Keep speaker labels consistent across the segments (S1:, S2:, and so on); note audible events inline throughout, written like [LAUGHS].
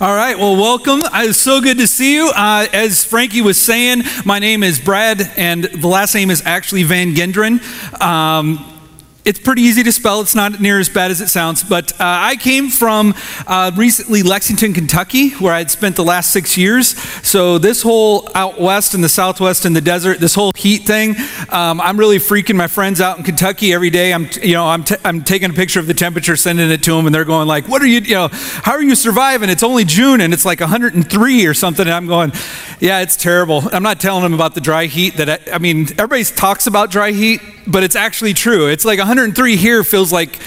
S1: All right, well, welcome. It's so good to see you. Uh, as Frankie was saying, my name is Brad, and the last name is actually Van Gendren. Um, it's pretty easy to spell. It's not near as bad as it sounds. But uh, I came from uh, recently Lexington, Kentucky, where I'd spent the last six years. So this whole out west and the southwest and the desert, this whole heat thing, um, I'm really freaking my friends out in Kentucky every day. I'm, you know, I'm, t- I'm taking a picture of the temperature, sending it to them, and they're going like, "What are you, you know, how are you surviving? It's only June and it's like 103 or something." And I'm going, "Yeah, it's terrible." I'm not telling them about the dry heat. That I, I mean, everybody talks about dry heat, but it's actually true. It's like 103 here feels like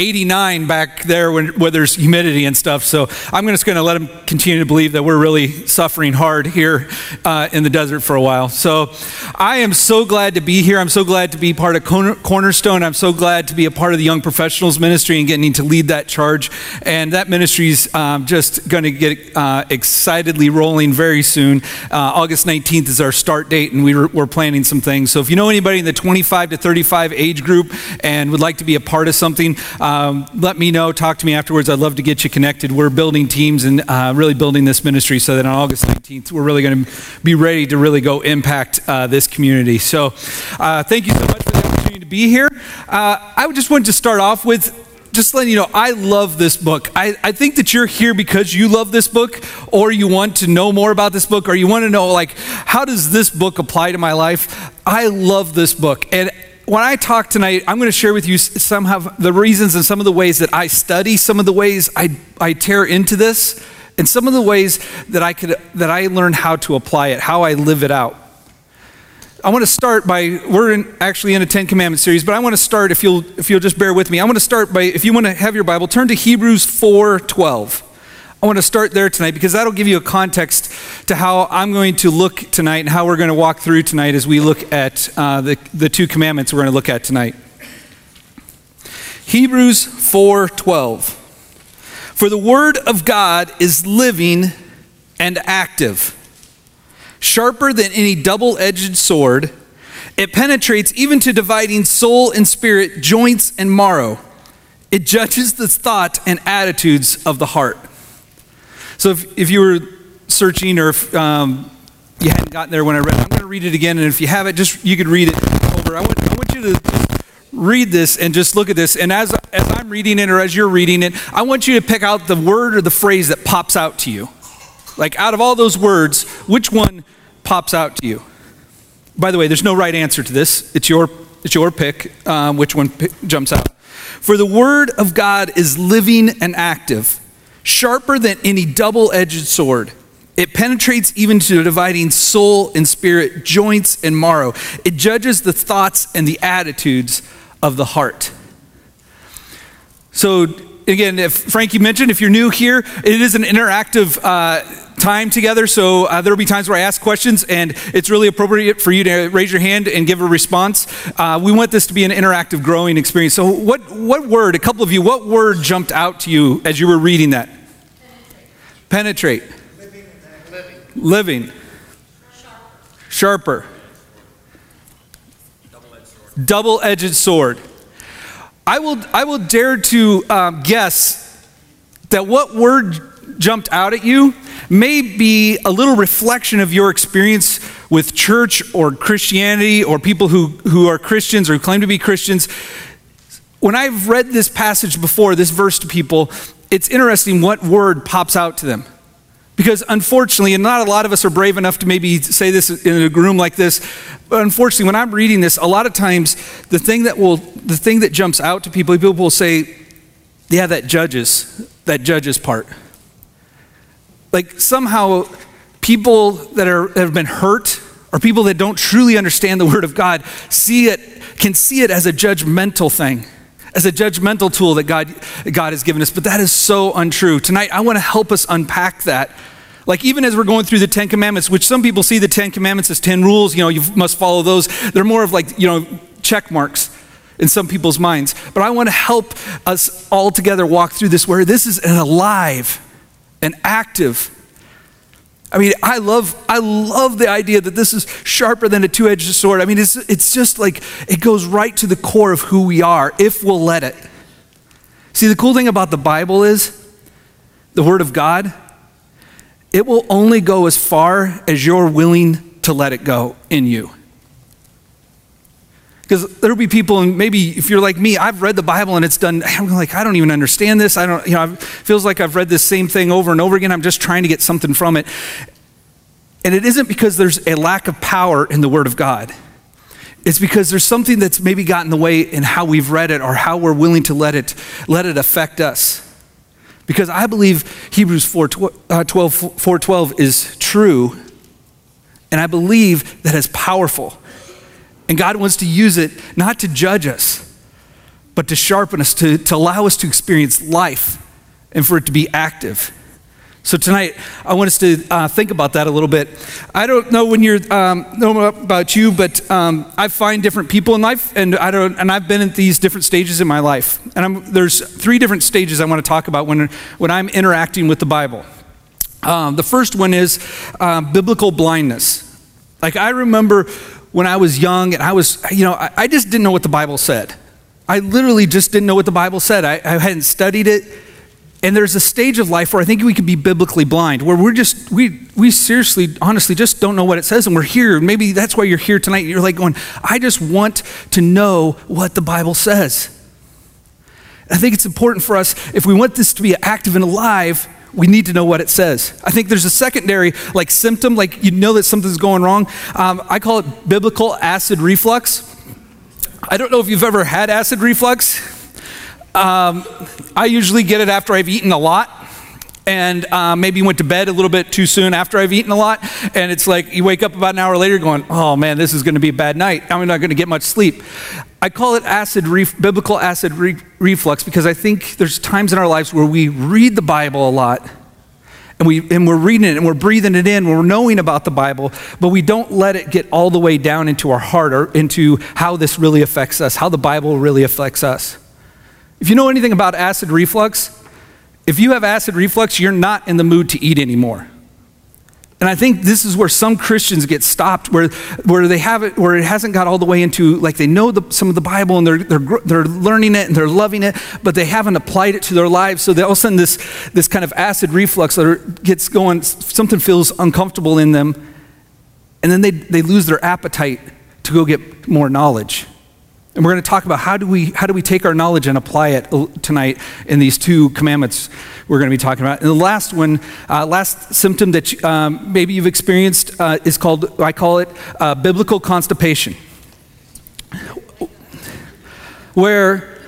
S1: 89 back there when, where there's humidity and stuff. So I'm just going to let them continue to believe that we're really suffering hard here uh, in the desert for a while. So I am so glad to be here. I'm so glad to be part of Cornerstone. I'm so glad to be a part of the Young Professionals Ministry and getting to lead that charge. And that ministry is um, just going to get uh, excitedly rolling very soon. Uh, August 19th is our start date, and we are, we're planning some things. So if you know anybody in the 25 to 35 age group and would like to be a part of something, um, let me know. Talk to me afterwards. I'd love to get you connected. We're building teams and uh, really building this ministry so that on August 19th, we're really going to be ready to really go impact uh, this community. So uh, thank you so much for the opportunity to be here. Uh, I just wanted to start off with just letting you know, I love this book. I, I think that you're here because you love this book, or you want to know more about this book, or you want to know, like, how does this book apply to my life? I love this book. And when I talk tonight, I'm going to share with you some of the reasons and some of the ways that I study, some of the ways I, I tear into this, and some of the ways that I could that I learn how to apply it, how I live it out. I want to start by we're in, actually in a Ten Commandments series, but I want to start if you'll if you'll just bear with me. I want to start by if you want to have your Bible, turn to Hebrews 4:12. I want to start there tonight because that'll give you a context to how I'm going to look tonight and how we're going to walk through tonight as we look at uh, the, the two commandments we're going to look at tonight. Hebrews 4:12. For the word of God is living and active, sharper than any double-edged sword. It penetrates even to dividing soul and spirit, joints and marrow. It judges the thought and attitudes of the heart. So if, if you were searching or if um, you hadn't gotten there when I read it, I'm going to read it again. And if you have it, just you could read it over. I want, I want you to read this and just look at this. And as, as I'm reading it or as you're reading it, I want you to pick out the word or the phrase that pops out to you. Like out of all those words, which one pops out to you? By the way, there's no right answer to this. It's your, it's your pick, um, which one p- jumps out. For the word of God is living and active sharper than any double edged sword. It penetrates even to dividing soul and spirit, joints and marrow. It judges the thoughts and the attitudes of the heart. So, again, if Frankie mentioned, if you're new here, it is an interactive uh, time together. So uh, there will be times where I ask questions, and it's really appropriate for you to raise your hand and give a response. Uh, we want this to be an interactive, growing experience. So, what what word? A couple of you. What word jumped out to you as you were reading that? Penetrate. Living. Living. Sharper. Double edged sword. I will, I will dare to um, guess that what word jumped out at you may be a little reflection of your experience with church or Christianity or people who, who are Christians or claim to be Christians. When I've read this passage before, this verse to people, it's interesting what word pops out to them. Because unfortunately, and not a lot of us are brave enough to maybe say this in a room like this, but unfortunately, when I'm reading this, a lot of times the thing that will, the thing that jumps out to people, people will say, yeah, that judges, that judges part. Like somehow people that, are, have been hurt or people that don't truly understand the Word of God see it, can see it as a judgmental thing as a judgmental tool that God, God has given us, but that is so untrue. Tonight, I want to help us unpack that. Like, even as we're going through the Ten Commandments, which some people see the Ten Commandments as 10 rules, you know, you must follow those. They're more of like, you know, check marks in some people's minds. But I want to help us all together walk through this where this is an alive, an active, I mean, I love, I love the idea that this is sharper than a two edged sword. I mean, it's, it's just like it goes right to the core of who we are if we'll let it. See, the cool thing about the Bible is the Word of God it will only go as far as you're willing to let it go in you. Because there'll be people, and maybe if you're like me, I've read the Bible and it's done, I'm like, I don't even understand this. I don't, you know, it feels like I've read this same thing over and over again. I'm just trying to get something from it. And it isn't because there's a lack of power in the Word of God. It's because there's something that's maybe got in the way in how we've read it or how we're willing to let it, let it affect us. Because I believe Hebrews 4, uh, 12, 4 12 is true, and I believe that it's powerful. And God wants to use it not to judge us, but to sharpen us, to, to allow us to experience life and for it to be active. So tonight, I want us to uh, think about that a little bit. I don't know when you're um, know about you, but um, I find different people in life, and I don't, and I've been at these different stages in my life. And I'm, there's three different stages I want to talk about when when I'm interacting with the Bible. Um, the first one is uh, biblical blindness. Like I remember when I was young and I was, you know, I, I, just didn't know what the Bible said. I literally just didn't know what the Bible said. I, I hadn't studied it. And there's a stage of life where I think we can be biblically blind, where we're just, we, we seriously, honestly, just don't know what it says, and we're here. Maybe that's why you're here tonight. You're like going, I just want to know what the Bible says. I think it's important for us, if we want this to be active and alive, we need to know what it says. I think there's a secondary like symptom, like you know that something's going wrong. Um, I call it biblical acid reflux. I don't know if you've ever had acid reflux. Um, I usually get it after I've eaten a lot and uh, maybe went to bed a little bit too soon after I've eaten a lot. And it's like you wake up about an hour later going, oh man, this is going to be a bad night. I'm not going to get much sleep. I call it acid biblical acid re- reflux because I think there's times in our lives where we read the Bible a lot. And, we, and we're reading it and we're breathing it in, we're knowing about the Bible, but we don't let it get all the way down into our heart or into how this really affects us, how the Bible really affects us. If you know anything about acid reflux, if you have acid reflux, you're not in the mood to eat anymore. And I think this is where some Christians get stopped, where, where they have it, where it hasn't got all the way into, like they know the, some of the Bible and they're, they're, they're learning it and they're loving it, but they haven't applied it to their lives. So they all of a sudden this, this kind of acid reflux gets going, something feels uncomfortable in them, and then they, they lose their appetite to go get more knowledge. And we're going to talk about how do we how do we take our knowledge and apply it tonight in these two commandments we're going to be talking about. And the last one, uh, last symptom that um, maybe you've experienced uh, is called I call it uh, biblical constipation, where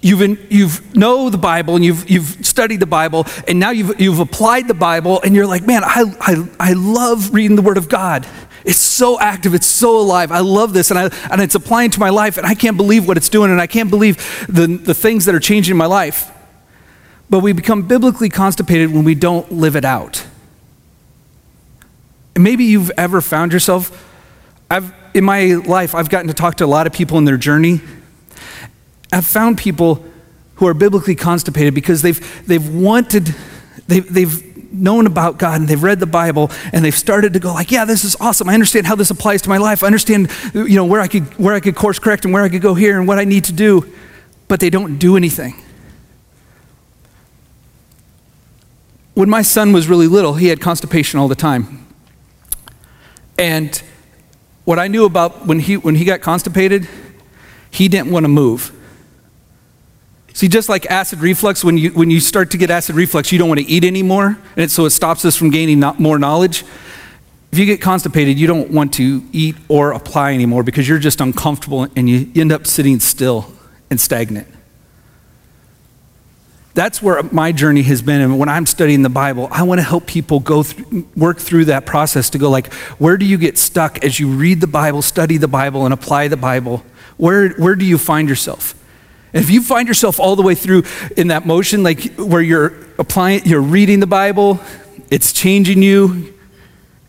S1: you've in, you've know the Bible and you've you've studied the Bible and now you've you've applied the Bible and you're like, man, I I, I love reading the Word of God. It's so active, it's so alive. I love this, and, I, and it's applying to my life, and I can't believe what it's doing, and I can't believe the, the things that are changing my life. But we become biblically constipated when we don't live it out. And maybe you've ever found yourself, I've, in my life, I've gotten to talk to a lot of people in their journey. I've found people who are biblically constipated because they've, they've wanted, they've, they've known about God and they've read the Bible and they've started to go like, yeah, this is awesome. I understand how this applies to my life. I understand, you know, where I could where I could course correct and where I could go here and what I need to do, but they don't do anything. When my son was really little, he had constipation all the time. And what I knew about when he when he got constipated, he didn't want to move. See, just like acid reflux, when you, when you start to get acid reflux, you don't want to eat anymore, and it, so it stops us from gaining more knowledge. If you get constipated, you don't want to eat or apply anymore because you're just uncomfortable and you end up sitting still and stagnant. That's where my journey has been. And when I'm studying the Bible, I want to help people go through, work through that process to go like, where do you get stuck as you read the Bible, study the Bible, and apply the Bible? Where, where do you find yourself? And if you find yourself all the way through in that motion, like where you're applying, you're reading the Bible, it's changing you,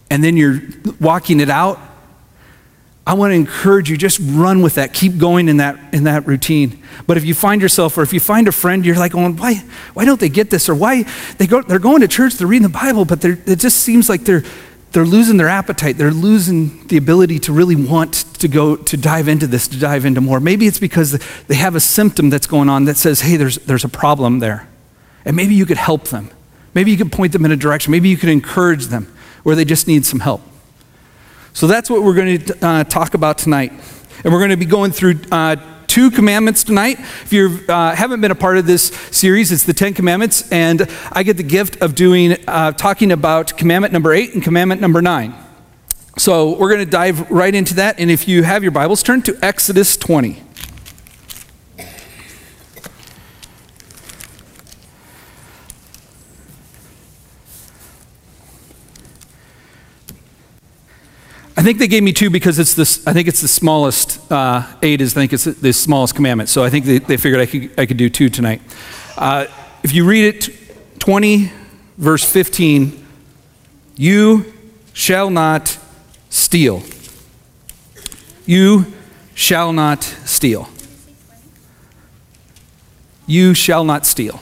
S1: and then you're walking it out, I want to encourage you, just run with that. Keep going in that, in that routine. But if you find yourself, or if you find a friend, you're like, going, why, why don't they get this? Or why they go, they're going to church, they're reading the Bible, but it just seems like they're, they're losing their appetite. They're losing the ability to really want to go to dive into this, to dive into more. Maybe it's because they have a symptom that's going on that says, hey, there's, there's a problem there. And maybe you could help them. Maybe you could point them in a direction. Maybe you could encourage them where they just need some help. So that's what we're going to uh, talk about tonight. And we're going to be going through uh, two commandments tonight. If you uh, haven't been a part of this series, it's the Ten Commandments, and I get the gift of doing uh, talking about commandment number eight and commandment number nine. So we're going to dive right into that. And if you have your Bibles, turn to Exodus 20. I think they gave me two because it's this. I think it's the smallest. Uh, eight is I think it's the smallest commandment. So I think they, they figured I could I could do two tonight. Uh, if you read it, twenty, verse fifteen, you shall not steal. You shall not steal. You shall not steal.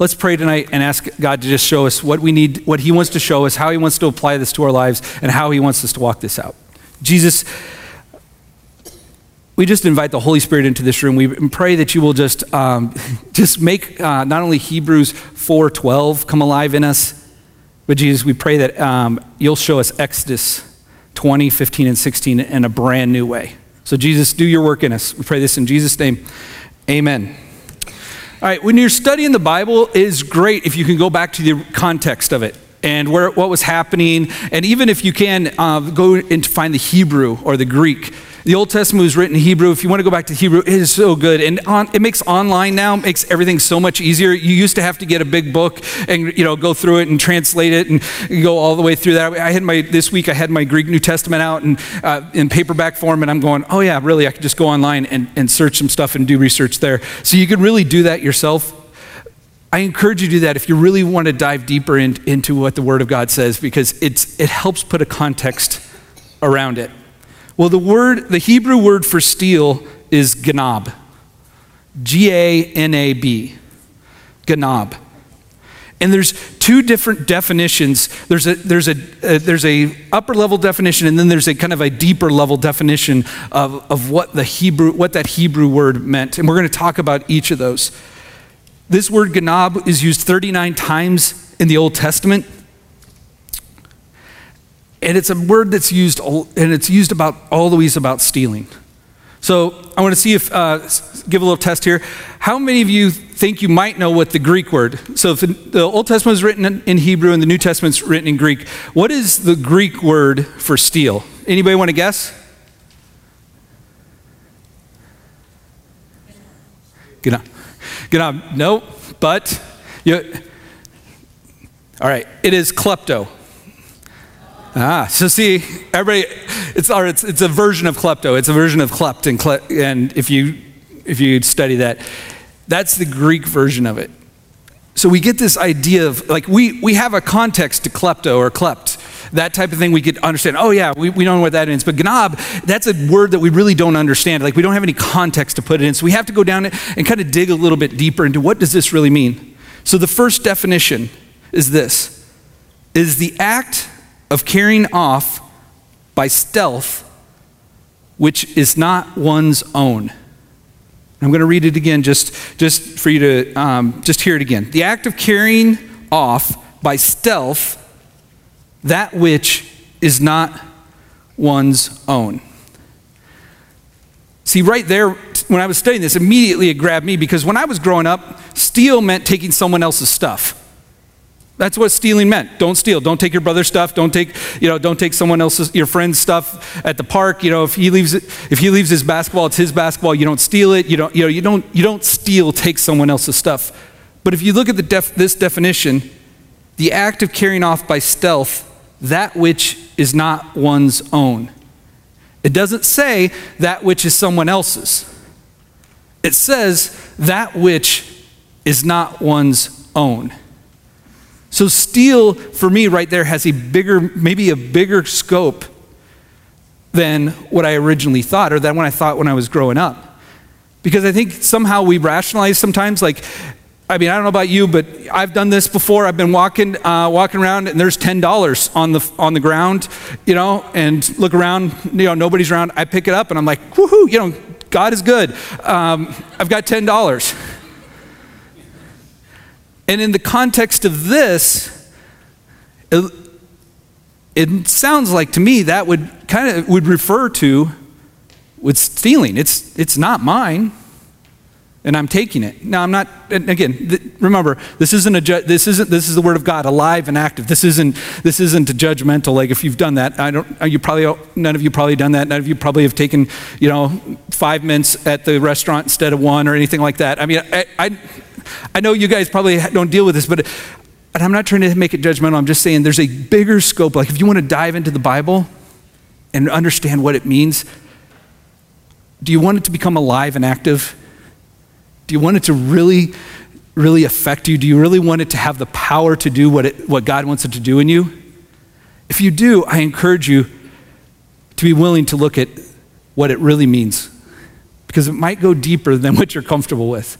S1: Let's pray tonight and ask God to just show us what we need, what He wants to show us, how He wants to apply this to our lives, and how He wants us to walk this out. Jesus, we just invite the Holy Spirit into this room. We pray that you will just, um, [LAUGHS] just make uh, not only Hebrews 4.12 come alive in us, but Jesus, we pray that um, you'll show us Exodus 20, 15, and 16 in a brand new way. So Jesus, do your work in us. We pray this in Jesus' name. Amen. All right, when you're studying the Bible, is great if you can go back to the context of it and where, what was happening. And even if you can, uh, go and find the Hebrew or the Greek the Old Testament was written in Hebrew. If you want to go back to Hebrew, it is so good. And on, it makes online now, makes everything so much easier. You used to have to get a big book and, you know, go through it and translate it and go all the way through that. I had my, this week I had my Greek New Testament out and, uh, in paperback form and I'm going, oh yeah, really, I could just go online and, and search some stuff and do research there. So you can really do that yourself. I encourage you to do that if you really want to dive deeper in, into what the Word of God says because it's, it helps put a context around it. Well, the word, the Hebrew word for steal is ganab. G A N A B. Ganab. And there's two different definitions. There's a, there's, a, uh, there's a upper level definition, and then there's a kind of a deeper level definition of, of what, the Hebrew, what that Hebrew word meant. And we're going to talk about each of those. This word ganab is used 39 times in the Old Testament. And it's a word that's used, and it's used about all the ways about stealing. So I want to see if, uh, give a little test here. How many of you think you might know what the Greek word? So if the Old Testament is written in Hebrew and the New Testament is written in Greek, what is the Greek word for steal? Anybody want to guess? Gonna, gonna, no, but, you, all right, it is klepto. Ah, so see, everybody, it's, or it's, it's a version of klepto. It's a version of klept, and, and if you if you study that, that's the Greek version of it. So we get this idea of like we we have a context to klepto or klept, that type of thing. We could understand. Oh yeah, we, we don't know what that means. But ganab, that's a word that we really don't understand. Like we don't have any context to put it in. So we have to go down and kind of dig a little bit deeper into what does this really mean. So the first definition is this: is the act of carrying off by stealth, which is not one's own. I'm going to read it again just, just for you to um, just hear it again. The act of carrying off by stealth that which is not one's own. See, right there, when I was studying this, immediately it grabbed me because when I was growing up, steal meant taking someone else's stuff. That's what stealing meant. Don't steal. Don't take your brother's stuff. Don't take, you know, don't take someone else's, your friend's stuff at the park. You know, if he leaves, if he leaves his basketball, it's his basketball. You don't steal it. You don't, you know, you don't, you don't steal, take someone else's stuff. But if you look at the def, this definition, the act of carrying off by stealth that which is not one's own. It doesn't say that which is someone else's. It says that which is not one's own. So, steal for me right there has a bigger, maybe a bigger scope than what I originally thought or than what I thought when I was growing up. Because I think somehow we rationalize sometimes, like, I mean, I don't know about you, but I've done this before. I've been walking, uh, walking around, and there's ten dollars on the on the ground, you know, and look around, you know, nobody's around. I pick it up, and I'm like, woohoo, you know, God is good. Um, I've got ten dollars. [LAUGHS] And in the context of this, it, it sounds like to me that would kind of would refer to with stealing. It's, it's not mine and I'm taking it. Now I'm not. again, th- remember this isn't a ju- this isn't this is the word of God, alive and active. This isn't this isn't a judgmental. Like if you've done that, I don't. Uh, you probably uh, none of you probably done that. None of you probably have taken you know five minutes at the restaurant instead of one or anything like that. I mean, I I, I know you guys probably don't deal with this, but. And I'm not trying to make it judgmental. I'm just saying there's a bigger scope. Like if you want to dive into the Bible and understand what it means, do you want it to become alive and active? Do you want it to really, really affect you? Do you really want it to have the power to do what, it, what God wants it to do in you? If you do, I encourage you to be willing to look at what it really means because it might go deeper than [LAUGHS] what you're comfortable with.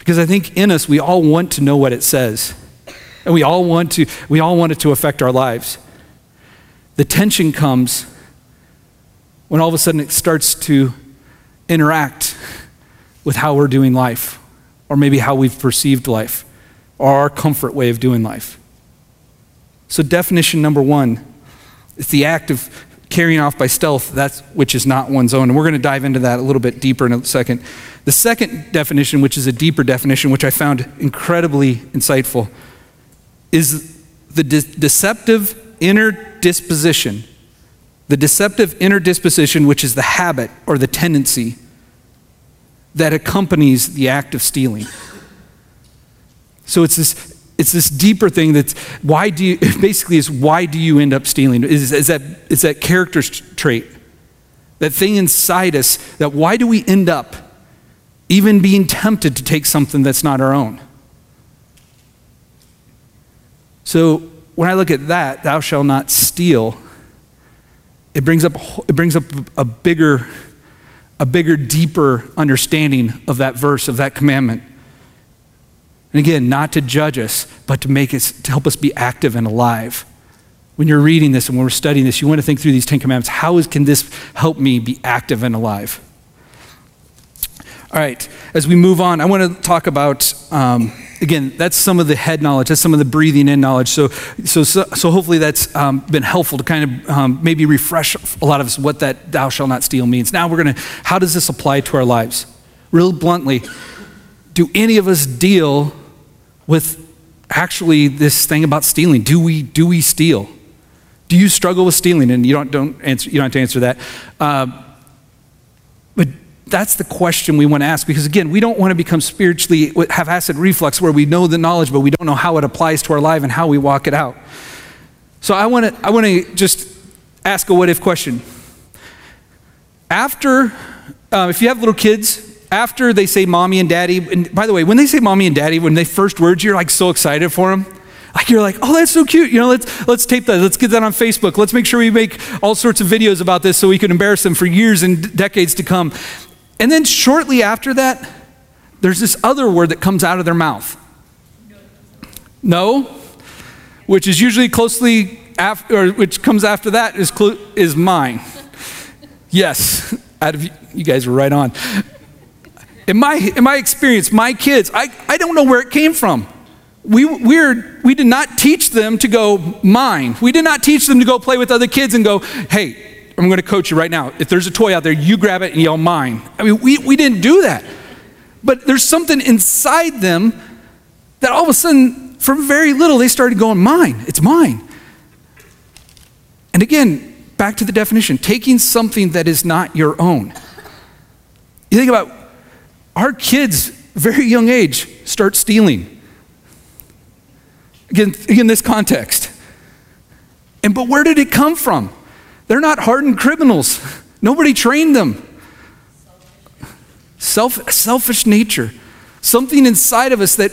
S1: Because I think in us, we all want to know what it says. And we all want to, we all want it to affect our lives. The tension comes when all of a sudden it starts to interact with how we're doing life, or maybe how we've perceived life, or our comfort way of doing life. So, definition number one is the act of carrying off by stealth, that's which is not one's own. And we're going to dive into that a little bit deeper in a second. The second definition, which is a deeper definition, which I found incredibly insightful, is the de- deceptive inner disposition. The deceptive inner disposition, which is the habit or the tendency that accompanies the act of stealing. So it's this, it's this deeper thing that's why do you, [LAUGHS] basically is why do you end up stealing? Is, is, that, is that character trait, that thing inside us that why do we end up even being tempted to take something that's not our own? So when I look at that, thou shalt not steal, it brings up, it brings up a bigger a bigger, deeper understanding of that verse, of that commandment. And again, not to judge us, but to make us, to help us be active and alive. When you're reading this and when we're studying this, you want to think through these Ten Commandments. How is, can this help me be active and alive? All right, as we move on, I want to talk about, um, again, that's some of the head knowledge, that's some of the breathing in knowledge. So, so, so, hopefully that's um, been helpful to kind of um, maybe refresh a lot of us what that thou shalt not steal means. Now we're going to, how does this apply to our lives? Real bluntly, do any of us deal with actually this thing about stealing? Do we, do we steal? Do you struggle with stealing? And you don't, don't answer, you don't have to answer that. Uh, that's the question we want to ask because again we don't want to become spiritually have acid reflux where we know the knowledge but we don't know how it applies to our life and how we walk it out so i want to i want to just ask a what if question after uh, if you have little kids after they say mommy and daddy and by the way when they say mommy and daddy when they first words you're like so excited for them like you're like, oh, that's so cute. You know, let's let's tape that. Let's get that on Facebook. Let's make sure we make all sorts of videos about this so we can embarrass them for years and decades to come. And then shortly after that, there's this other word that comes out of their mouth. No, which is usually closely after, or which comes after that is, clo- is mine. Yes, out of, you guys were right on. In my, in my experience, my kids, I, I don't know where it came from. We, we're, we did not teach them to go mine. We did not teach them to go play with other kids and go, hey, I'm going to coach you right now. If there's a toy out there, you grab it and yell, mine. I mean, we, we didn't do that. But there's something inside them that all of a sudden, from very little, they started going, mine. It's mine. And again, back to the definition taking something that is not your own. You think about our kids, very young age, start stealing. Again, in this context. And but where did it come from? They're not hardened criminals. Nobody trained them. Self, selfish nature. Something inside of us that,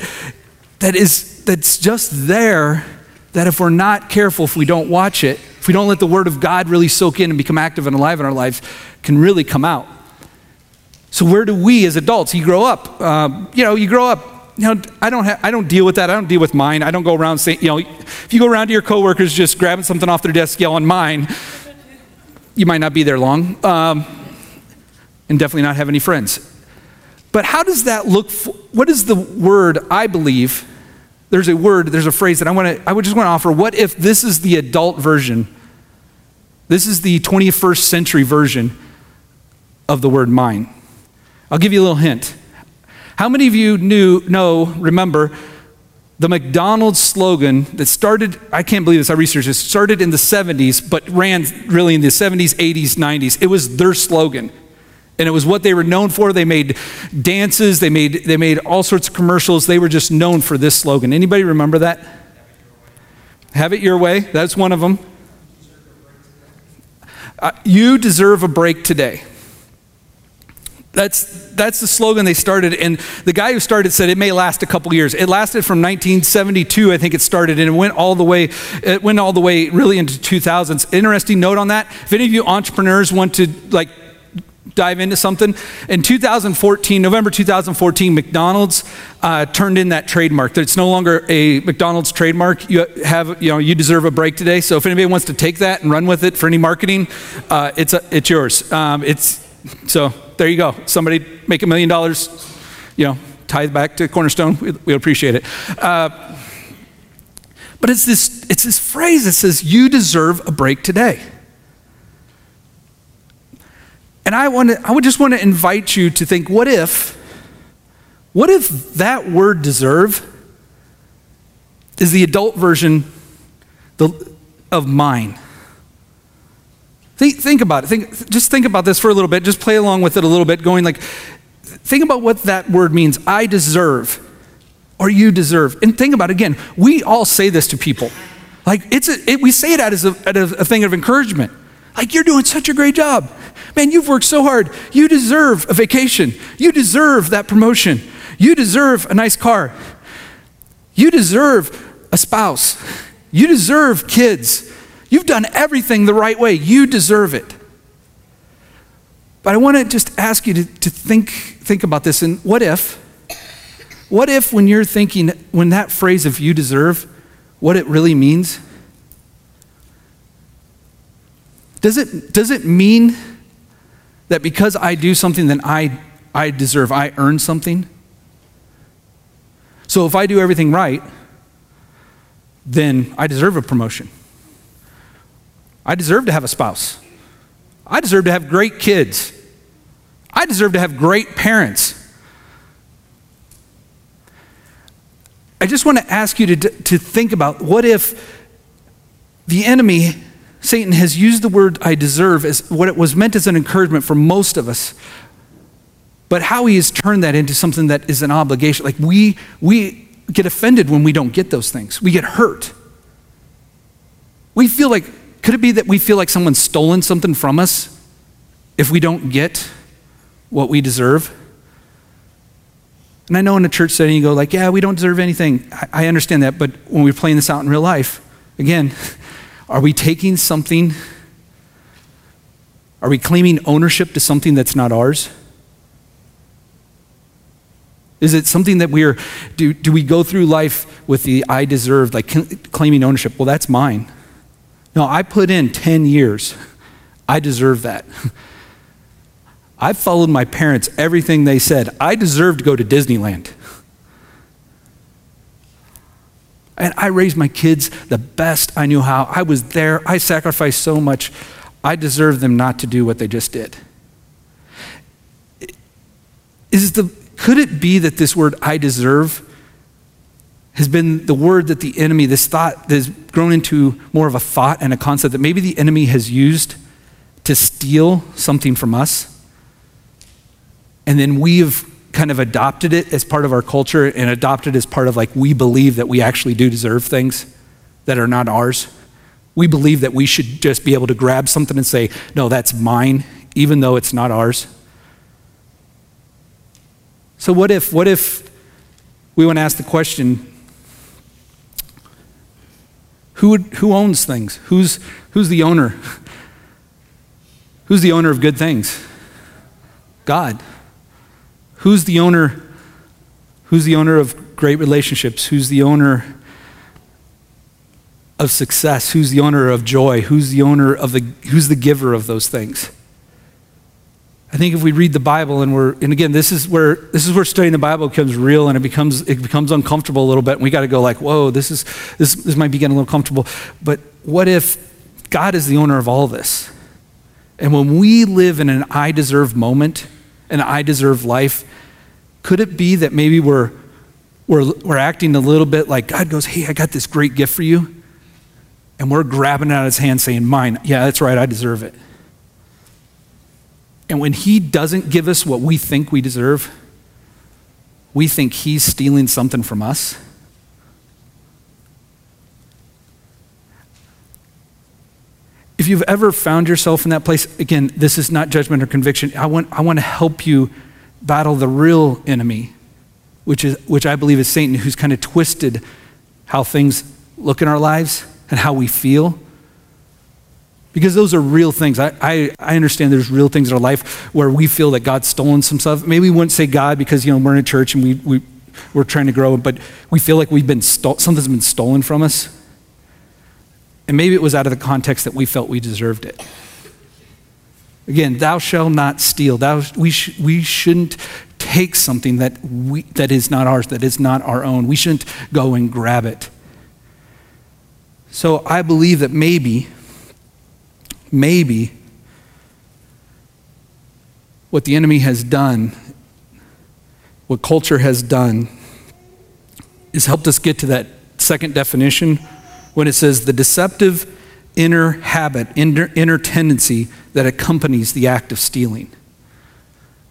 S1: that is, that's just there that if we're not careful, if we don't watch it, if we don't let the Word of God really soak in and become active and alive in our lives, can really come out. So where do we as adults, you grow up, uh, you know, you grow up you know, I don't, ha- I don't deal with that. I don't deal with mine. I don't go around saying, you know, if you go around to your coworkers just grabbing something off their desk, yelling mine, you might not be there long, um, and definitely not have any friends. But how does that look? For, what is the word I believe there's a word, there's a phrase that I want to, I would just want to offer. What if this is the adult version? This is the 21st century version of the word mine. I'll give you a little hint. How many of you knew, know, remember the McDonald's slogan that started, I can't believe this, I researched this, started in the 70s, but ran really in the 70s, 80s, 90s. It was their slogan. And it was what they were known for. They made dances, they made, they made all sorts of commercials. They were just known for this slogan. Anybody remember that? Have it your way. That's one of them. Uh, you deserve a break today. That's, that's the slogan they started. And the guy who started said it may last a couple years. It lasted from 1972, I think it started, and it went all the way, it went all the way really into 2000s. Interesting note on that. If any of you entrepreneurs want to like dive into something, in 2014, November 2014, McDonald's uh, turned in that trademark. It's no longer a McDonald's trademark. You have, you know, you deserve a break today. So if anybody wants to take that and run with it for any marketing, uh, it's, a, it's yours. Um, it's, so there you go. Somebody make a million dollars, you know, tithe back to Cornerstone. We, we appreciate it. Uh, but it's this, it's this phrase that says, You deserve a break today. And I, want I would just want to invite you to think what if, what if that word deserve is the adult version of mine? Think, think about it. Think, just think about this for a little bit. Just play along with it a little bit, going like, think about what that word means. I deserve, or you deserve. And think about it again. We all say this to people. Like, it's a, it, we say it as, a, as a thing of encouragement. Like, you're doing such a great job. Man, you've worked so hard. You deserve a vacation. You deserve that promotion. You deserve a nice car. You deserve a spouse. You deserve kids. You've done everything the right way. You deserve it. But I want to just ask you to, to think, think about this. And what if, what if when you're thinking, when that phrase of you deserve, what it really means? Does it, does it mean that because I do something, then I, I deserve, I earn something? So if I do everything right, then I deserve a promotion. I deserve to have a spouse. I deserve to have great kids. I deserve to have great parents. I just want to ask you to, to think about what if the enemy, Satan, has used the word I deserve as what it was meant as an encouragement for most of us, but how he has turned that into something that is an obligation. Like we, we get offended when we don't get those things, we get hurt. We feel like could it be that we feel like someone's stolen something from us if we don't get what we deserve? And I know in a church setting you go like, yeah, we don't deserve anything. I, I understand that, but when we're playing this out in real life, again, [LAUGHS] are we taking something? Are we claiming ownership to something that's not ours? Is it something that we're, do, do we go through life with the I deserve, like claiming ownership? Well, that's mine. No, I put in 10 years. I deserve that. [LAUGHS] I followed my parents, everything they said. I deserve to go to Disneyland. And I raised my kids the best I knew how. I was there. I sacrificed so much. I deserve them not to do what they just did. Is the, could it be that this word I deserve has been the word that the enemy, this thought that has grown into more of a thought and a concept that maybe the enemy has used to steal something from us. And then we've kind of adopted it as part of our culture and adopted as part of like we believe that we actually do deserve things that are not ours. We believe that we should just be able to grab something and say, no, that's mine, even though it's not ours. So what if, what if we want to ask the question, who, would, who owns things? Who's, who's the owner? Who's the owner of good things? God. Who's the owner? Who's the owner of great relationships? Who's the owner of success? Who's the owner of joy? Who's the owner of the who's the giver of those things? I think if we read the Bible and we're, and again, this is where this is where studying the Bible becomes real and it becomes it becomes uncomfortable a little bit. And we got to go like, whoa, this is this this might be getting a little comfortable. But what if God is the owner of all this? And when we live in an I deserve moment, an I deserve life, could it be that maybe we're we're, we're acting a little bit like God goes, Hey, I got this great gift for you. And we're grabbing it out of his hand saying, Mine. Yeah, that's right. I deserve it. And when he doesn't give us what we think we deserve, we think he's stealing something from us. If you've ever found yourself in that place, again, this is not judgment or conviction. I want, I want to help you battle the real enemy, which, is, which I believe is Satan, who's kind of twisted how things look in our lives and how we feel. Because those are real things. I, I, I, understand there's real things in our life where we feel that God's stolen some stuff. Maybe we wouldn't say God because, you know, we're in a church and we, we, we're trying to grow, but we feel like we've been sto- something's been stolen from us. And maybe it was out of the context that we felt we deserved it. Again, thou shalt not steal. Thou, we, sh- we shouldn't take something that, we, that is not ours, that is not our own. We shouldn't go and grab it. So I believe that maybe, maybe, what the enemy has done, what culture has done, is helped us get to that second definition when it says the deceptive inner habit, inner, inner tendency that accompanies the act of stealing.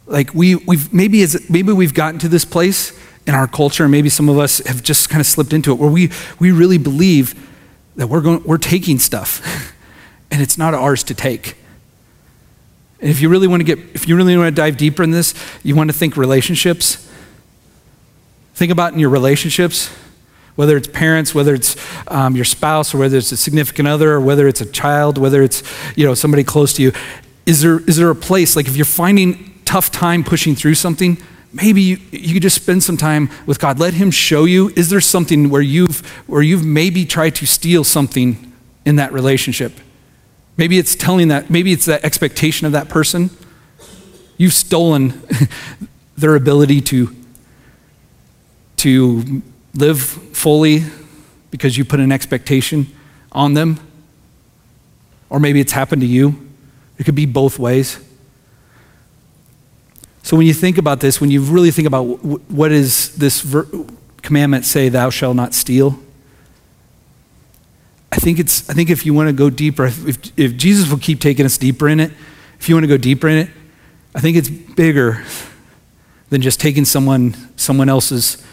S1: Like we, we've maybe, as, maybe we've gotten to this place in our culture, maybe some of us have just kind of slipped into it, where we, we really believe that we're, going, we're taking stuff, [LAUGHS] and it's not ours to take. And if you really want to get, if you really want to dive deeper in this, you want to think relationships. Think about in your relationships whether it's parents, whether it's um, your spouse, or whether it's a significant other, or whether it's a child, whether it's you know somebody close to you. Is there is there a place like if you're finding tough time pushing through something? Maybe you, you could just spend some time with God. Let Him show you. Is there something where you've where you've maybe tried to steal something in that relationship? Maybe it's telling that. Maybe it's that expectation of that person. You've stolen [LAUGHS] their ability to to live fully because you put an expectation on them. Or maybe it's happened to you. It could be both ways. So when you think about this, when you really think about what does this commandment say, thou shalt not steal, I think, it's, I think if you want to go deeper, if, if Jesus will keep taking us deeper in it, if you want to go deeper in it, I think it's bigger than just taking someone, someone else's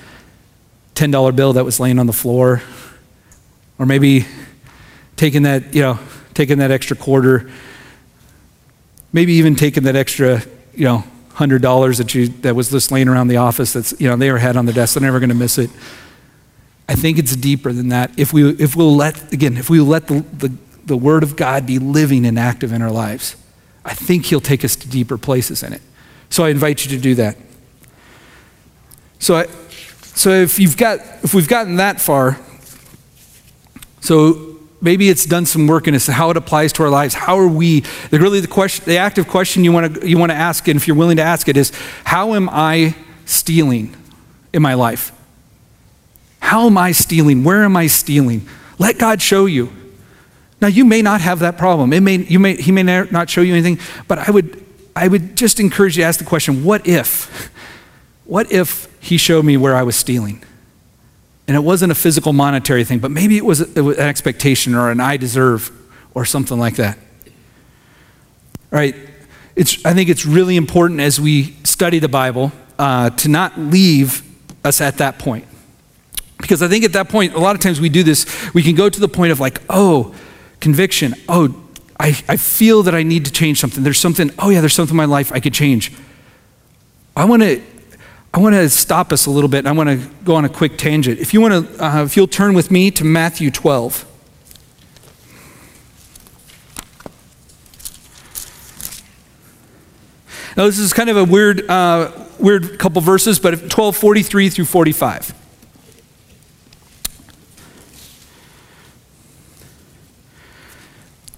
S1: $10 bill that was laying on the floor, or maybe taking that, you know, taking that extra quarter, maybe even taking that extra, you know, hundred dollars that you that was just laying around the office that's you know they were had on the desk, they're never going to miss it. I think it's deeper than that. If we if we'll let again, if we let the, the, the word of God be living and active in our lives, I think he'll take us to deeper places in it. So I invite you to do that. So I so if you've got if we've gotten that far, so maybe it's done some work in us how it applies to our lives. How are we? The, really, the question, the active question you want to you want to ask, and if you're willing to ask it, is how am I stealing in my life? How am I stealing? Where am I stealing? Let God show you. Now you may not have that problem. It may you may he may not show you anything, but I would I would just encourage you to ask the question: What if? What if he showed me where I was stealing? And it wasn't a physical monetary thing, but maybe it was, it was an expectation or an I deserve or something like that. All right. It's, I think it's really important as we study the Bible uh, to not leave us at that point. Because I think at that point, a lot of times we do this, we can go to the point of like, oh, conviction. Oh, I, I feel that I need to change something. There's something, oh yeah, there's something in my life I could change. I want to I want to stop us a little bit and I want to go on a quick tangent. If you want to, uh, if you'll turn with me to Matthew 12. Now, this is kind of a weird, uh, weird couple verses, but 1243 through 45.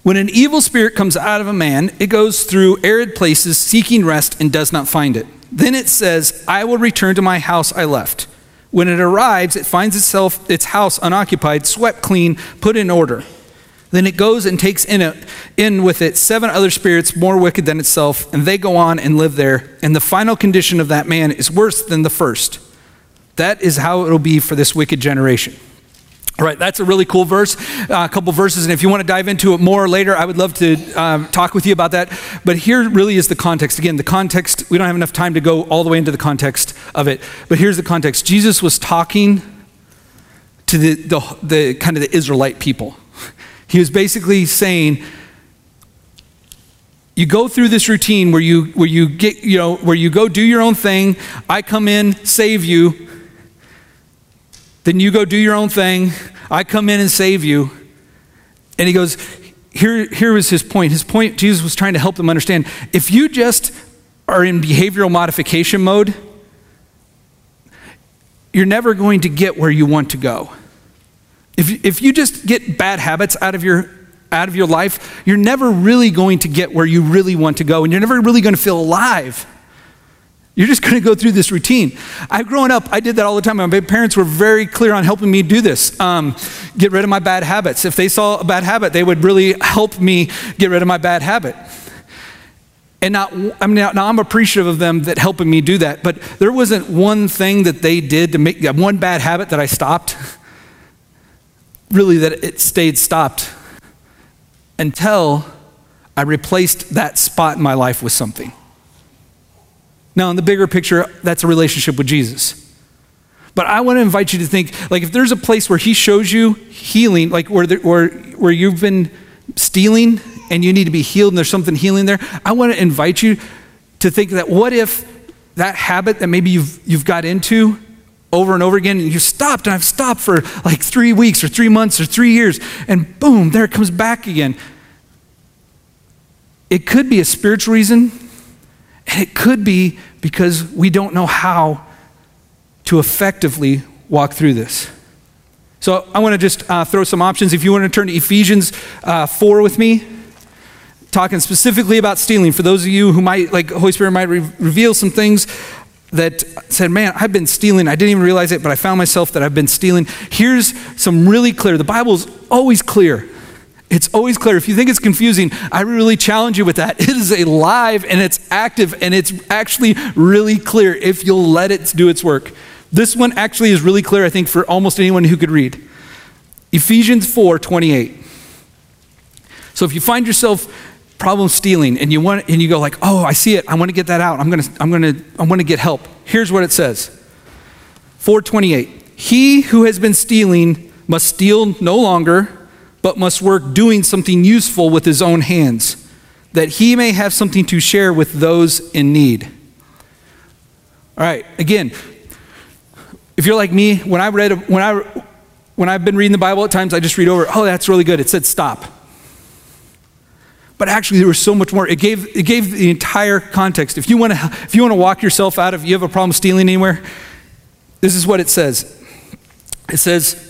S1: When an evil spirit comes out of a man, it goes through arid places seeking rest and does not find it. Then it says, I will return to my house I left. When it arrives, it finds itself its house unoccupied, swept clean, put in order. Then it goes and takes in, it, in with it seven other spirits more wicked than itself, and they go on and live there. And the final condition of that man is worse than the first. That is how it'll be for this wicked generation. All right, that's a really cool verse, uh, a couple verses, and if you want to dive into it more later, I would love to um, talk with you about that. But here really is the context. Again, the context, we don't have enough time to go all the way into the context of it, but here's the context. Jesus was talking to the, the, the kind of the Israelite people. He was basically saying, you go through this routine where you where you get you know where you go do your own thing i come in save you then you go do your own thing. I come in and save you. And he goes here here was his point. His point jesus was trying to help them understand if you just are in behavioral modification mode you're never going to get where you want to go. If, if you just get bad habits out of your out of your life, you're never really going to get where you really want to go, and you're never really going to feel alive. You're just going to go through this routine. I've grown up, I did that all the time. My parents were very clear on helping me do this. Um, get rid of my bad habits. If they saw a bad habit, they would really help me get rid of my bad habit. And not, I mean, now I'm appreciative of them that helping me do that, but there wasn't one thing that they did to make one bad habit that I stopped really that it stayed stopped until I replaced that spot in my life with something. Now, in the bigger picture, that's a relationship with Jesus. But I want to invite you to think like if there's a place where he shows you healing, like where, where, where you've been stealing and you need to be healed and there's something healing there, I want to invite you to think that what if that habit that maybe you've, you've got into over and over again, and you stopped, and I've stopped for like three weeks or three months or three years, and boom, there it comes back again. It could be a spiritual reason, and it could be because we don't know how to effectively walk through this. So I want to just uh, throw some options. If you want to turn to Ephesians uh, 4 with me, talking specifically about stealing. For those of you who might, like, Holy Spirit might re- reveal some things that said, Man, I've been stealing. I didn't even realize it, but I found myself that I've been stealing. Here's some really clear. The Bible's always clear. It's always clear. If you think it's confusing, I really challenge you with that. It is alive and it's active and it's actually really clear if you'll let it do its work. This one actually is really clear, I think, for almost anyone who could read. Ephesians 4 28. So if you find yourself problem stealing and you want and you go like oh i see it i want to get that out i'm to i'm to i want to get help here's what it says 428 he who has been stealing must steal no longer but must work doing something useful with his own hands that he may have something to share with those in need all right again if you're like me when i read when i when i've been reading the bible at times i just read over oh that's really good it said stop but actually there was so much more. It gave, it gave the entire context. If you want to if you want to walk yourself out of you have a problem stealing anywhere, this is what it says. It says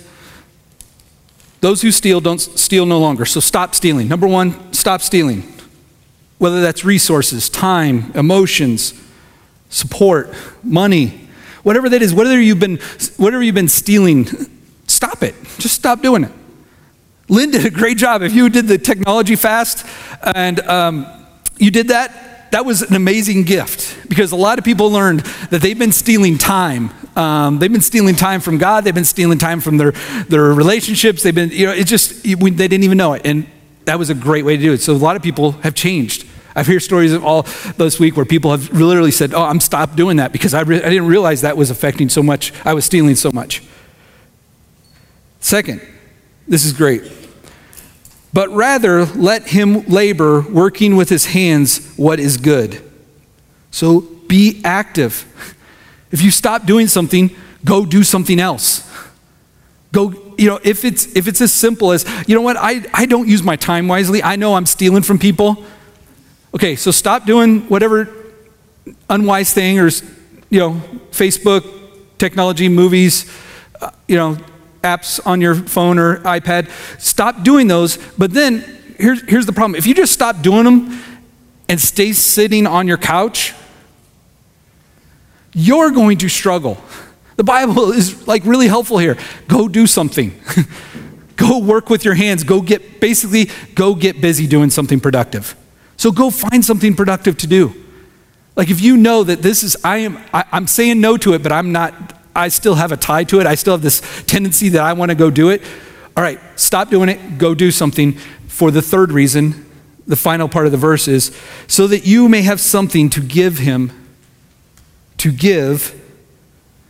S1: those who steal don't steal no longer. So stop stealing. Number 1, stop stealing. Whether that's resources, time, emotions, support, money, whatever that is, whatever you've been whatever you've been stealing, stop it. Just stop doing it. Lynn did a great job. If you did the technology fast and um, you did that, that was an amazing gift because a lot of people learned that they've been stealing time. Um, they've been stealing time from God. They've been stealing time from their, their relationships. They've been, you know, it just, they didn't even know it. And that was a great way to do it. So a lot of people have changed. I've heard stories of all this week where people have literally said, Oh, I'm stopped doing that because I, re- I didn't realize that was affecting so much. I was stealing so much. Second, this is great but rather let him labor, working with his hands what is good. So be active. [LAUGHS] If you stop doing something, go do something else. Go, you know, if it's if it's as simple as, you know what, I, I don't use my time wisely. I know I'm stealing from people. Okay, so stop doing whatever unwise thing or you know, Facebook, technology, movies, uh, you know, apps on your phone or iPad. Stop doing those, but then here's, here's the problem if you just stop doing them and stay sitting on your couch, you're going to struggle. The Bible is like really helpful here. Go do something. [LAUGHS] go work with your hands. Go get, basically, go get busy doing something productive. So go find something productive to do. Like if you know that this is, I am, I, I'm saying no to it, but I'm not, I still have a tie to it. I still have this tendency that I want to go do it. All right, stop doing it. Go do something. For the third reason, the final part of the verse is so that you may have something to give him, to give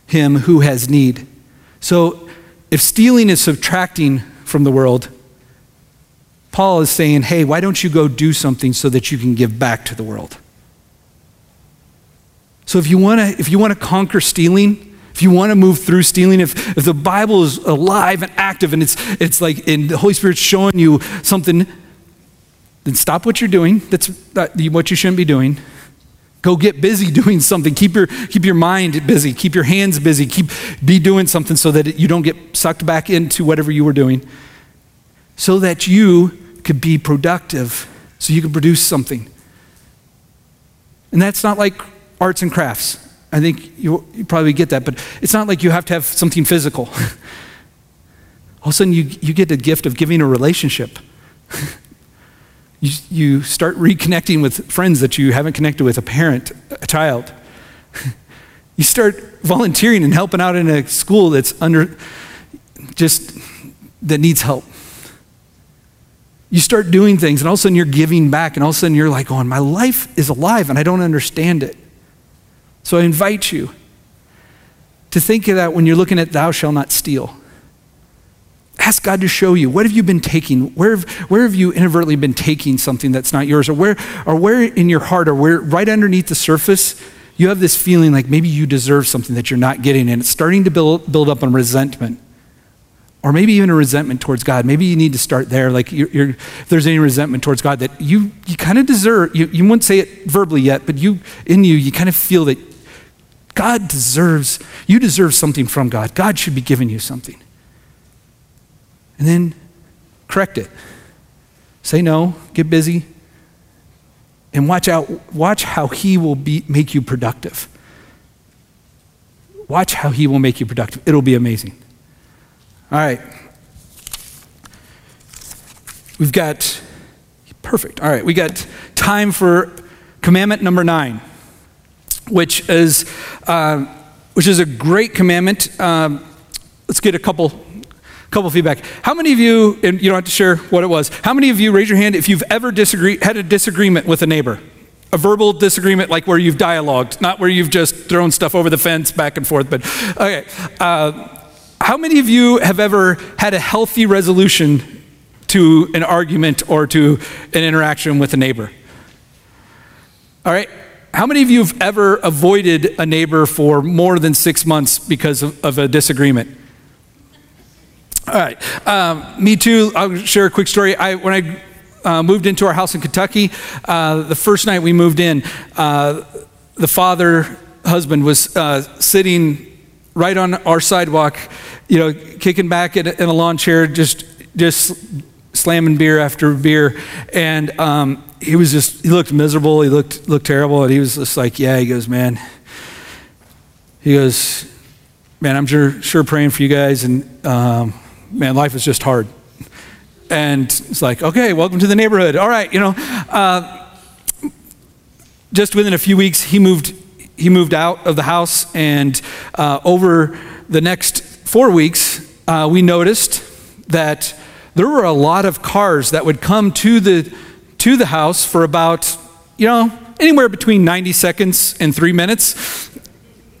S1: him who has need. So if stealing is subtracting from the world, Paul is saying, hey, why don't you go do something so that you can give back to the world? So if you want to if you want to conquer stealing, if you want to move through stealing, if, if the Bible is alive and active and it's it's like and the Holy Spirit's showing you something, then stop what you're doing. That's what you shouldn't be doing. Go get busy [LAUGHS] doing something. Keep your, keep your mind busy. Keep your hands busy. Keep, be doing something so that you don't get sucked back into whatever you were doing. So that you could be productive, so you can produce something. And that's not like arts and crafts. I think you, you probably get that, but it's not like you have to have something physical. [LAUGHS] All of a sudden, you, you get the gift of giving a relationship. [LAUGHS] You, you start reconnecting with friends that you haven't connected with, a parent, a child. [LAUGHS] you start volunteering and helping out in a school that's under, just, that needs help. You start doing things, and all of a sudden you're giving back, and all of a sudden you're like, oh, my life is alive, and I don't understand it. So I invite you to think of that when you're looking at thou shalt not steal. Ask God to show you. What have you been taking? Where have, where have you inadvertently been taking something that's not yours? Or where, or where in your heart, or where right underneath the surface, you have this feeling like maybe you deserve something that you're not getting, and it's starting to build, build up on resentment. Or maybe even a resentment towards God. Maybe you need to start there. Like, you're, you're, if there's any resentment towards God that you, you kind of deserve, you, you wouldn't say it verbally yet, but you, in you, you kind of feel that God deserves, you deserve something from God. God should be giving you something and then correct it. Say no, get busy, and watch out. Watch how he will be, make you productive. Watch how he will make you productive. It'll be amazing. All right. We've got, perfect. All right, we got time for commandment number nine, which is, uh, which is a great commandment. Um, let's get a couple couple feedback. How many of you, and you don't have to share what it was, how many of you raise your hand if you've ever had a disagreement with a neighbor? A verbal disagreement like where you've dialogued, not where you've just thrown stuff over the fence back and forth, but okay. Uh, how many of you have ever had a healthy resolution to an argument or to an interaction with a neighbor? All right. How many of you have ever avoided a neighbor for more than six months because of, of a disagreement? All right. Um, me too. I'll share a quick story. I, when I uh, moved into our house in Kentucky, uh, the first night we moved in, uh, the father, husband, was uh, sitting right on our sidewalk, you know, kicking back in a, in a lawn chair, just, just slamming beer after beer. And um, he was just, he looked miserable. He looked, looked terrible. And he was just like, yeah, he goes, man. He goes, man, I'm sure, sure praying for you guys. And, um, man, life is just hard. And it's like, okay, welcome to the neighborhood. All right, you know. Uh, just within a few weeks, he moved, he moved out of the house, and uh, over the next four weeks, uh, we noticed that there were a lot of cars that would come to the, to the house for about, you know, anywhere between 90 seconds and three minutes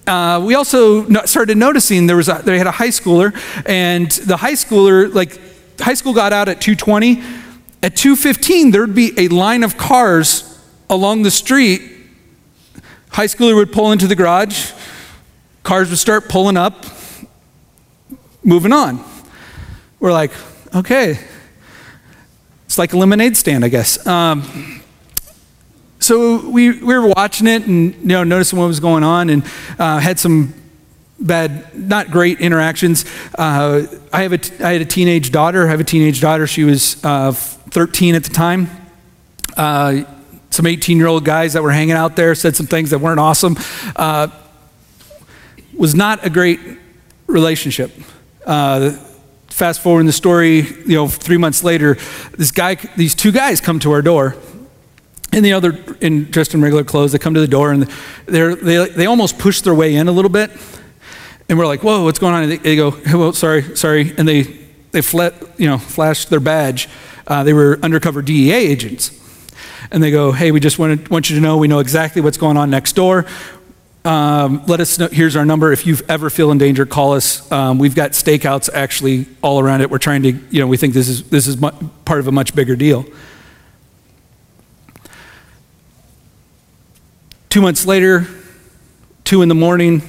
S1: uh, we also started noticing there was a, they had a high schooler, and the high schooler, like high school got out at 2:20. At 2:15, there'd be a line of cars along the street. High schooler would pull into the garage. Cars would start pulling up, moving on. We're like, okay, it's like a lemonade stand, I guess. Um, so we, we were watching it and you know noticing what was going on and uh, had some bad, not great interactions. Uh, I have a, I had a teenage daughter. I have a teenage daughter. She was uh, 13 at the time. Uh, some 18 year old guys that were hanging out there said some things that weren't awesome. Uh, was not a great relationship. Uh, fast forward in the story, you know, three months later, this guy, these two guys come to our door. And the other, in dressed in regular clothes, they come to the door and they they, they almost push their way in a little bit. And we're like, whoa, what's going on? And they, they go, oh, sorry, sorry. And they, they flat, you know, flashed their badge. Uh, they were undercover DEA agents. And they go, hey, we just wanted, want you to know we know exactly what's going on next door. Um, let us know. Here's our number. If you ever feel in danger, call us. Um, we've got stakeouts actually all around it. We're trying to, you know, we think this is, this is mu- part of a much bigger deal. Two months later, two in the morning,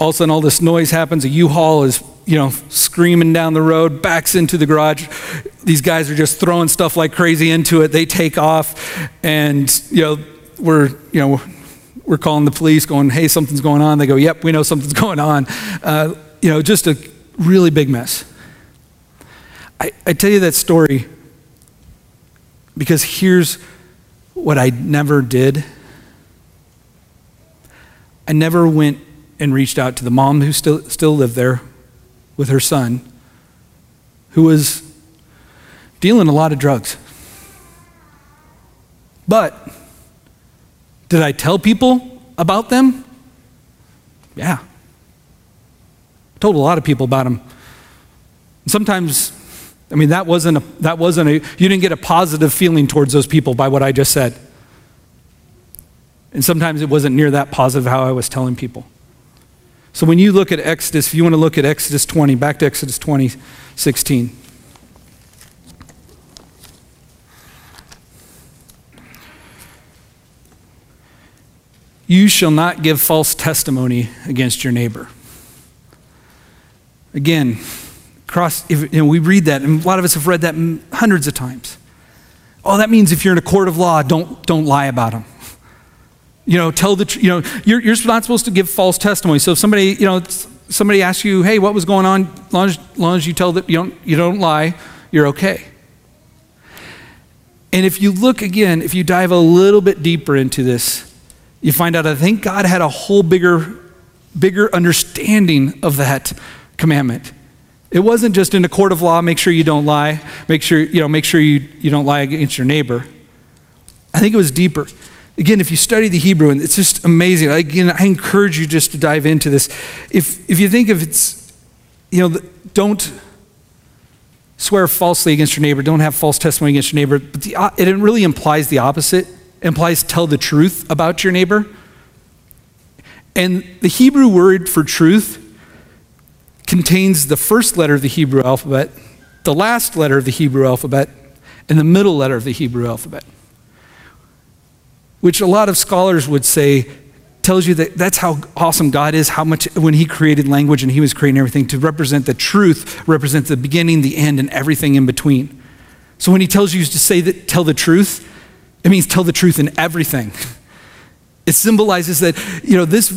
S1: all of a sudden all this noise happens. A U-Haul is, you know, screaming down the road, backs into the garage. These guys are just throwing stuff like crazy into it. They take off, and you know, we're, you know, we're calling the police, going, "Hey, something's going on." They go, "Yep, we know something's [LAUGHS] going on." Uh, you know, just a really big mess. I, I tell you that story because here's what I never did I never went and reached out to the mom who still, still lived there with her son, who was dealing a lot of drugs. But did I tell people about them? Yeah. I told a lot of people about them. Sometimes, I mean, that wasn't a, that wasn't a, you didn't get a positive feeling towards those people by what I just said. And sometimes it wasn't near that positive how I was telling people. So when you look at Exodus, if you want to look at Exodus 20, back to Exodus 20, 16. You shall not give false testimony against your neighbor. Again, cross, if, you know, we read that, and a lot of us have read that hundreds of times. Oh, that means if you're in a court of law, don't, don't lie about them. You know, tell the, you know, you're, you're not supposed to give false testimony. So if somebody, you know, somebody asks you, hey, what was going on? As long as, long as you tell that you don't, you don't lie, you're okay. And if you look again, if you dive a little bit deeper into this, you find out I think God had a whole bigger, bigger understanding of that commandment. It wasn't just in a court of law, make sure you don't lie, make sure, you know, make sure you, you don't lie against your neighbor. I think it was deeper. Again, if you study the Hebrew, and it's just amazing. Again, I encourage you just to dive into this. If, if you think of it's, you know, don't swear falsely against your neighbor, don't have false testimony against your neighbor, but the, uh, it really implies the opposite. It implies tell the truth about your neighbor. And the Hebrew word for truth contains the first letter of the Hebrew alphabet, the last letter of the Hebrew alphabet, and the middle letter of the Hebrew alphabet which a lot of scholars would say tells you that that's how awesome God is, how much when He created language and He was creating everything to represent the truth, represent the beginning, the end, and everything in between. So when He tells you to say that, tell the truth, it means tell the truth in everything. [LAUGHS] It symbolizes that, you know, this,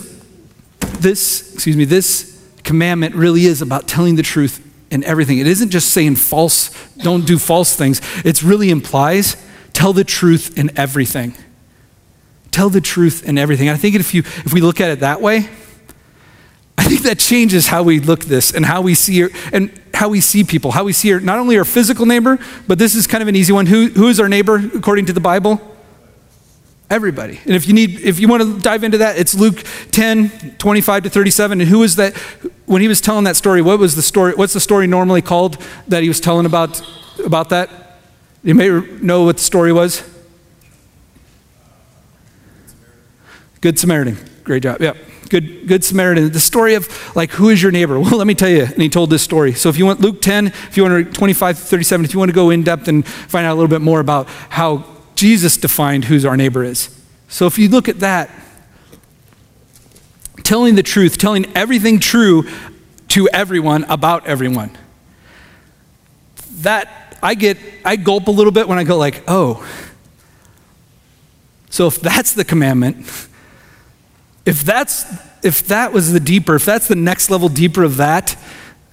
S1: this, excuse me, this commandment really is about telling the truth in everything. It isn't just saying false, don't do false things. It really implies tell the truth in everything. Tell the truth in everything. I think if, you, if we look at it that way, I think that changes how we look this and how we see and how we see people, how we see not only our physical neighbor, but this is kind of an easy one. Who, who is our neighbor according to the Bible? Everybody. And if you need, if you want to dive into that, it's Luke 10, 25 to 37. And who is that? When he was telling that story, what was the story? What's the story normally called that he was telling about, about that? You may know what the story was. Good Samaritan. Great job. Yeah. Good, good Samaritan. The story of like, who is your neighbor? [LAUGHS] Well, let me tell you. And he told this story. So if you want Luke 10, if you want to 25, 37, if you want to go in depth and find out a little bit more about how Jesus defined who's our neighbor is. So if you look at that, telling the truth, telling everything true to everyone about everyone. That I get, I gulp a little bit when I go like, oh. So if that's the commandment, [LAUGHS] if that's if that was the deeper, if that's the next level deeper of that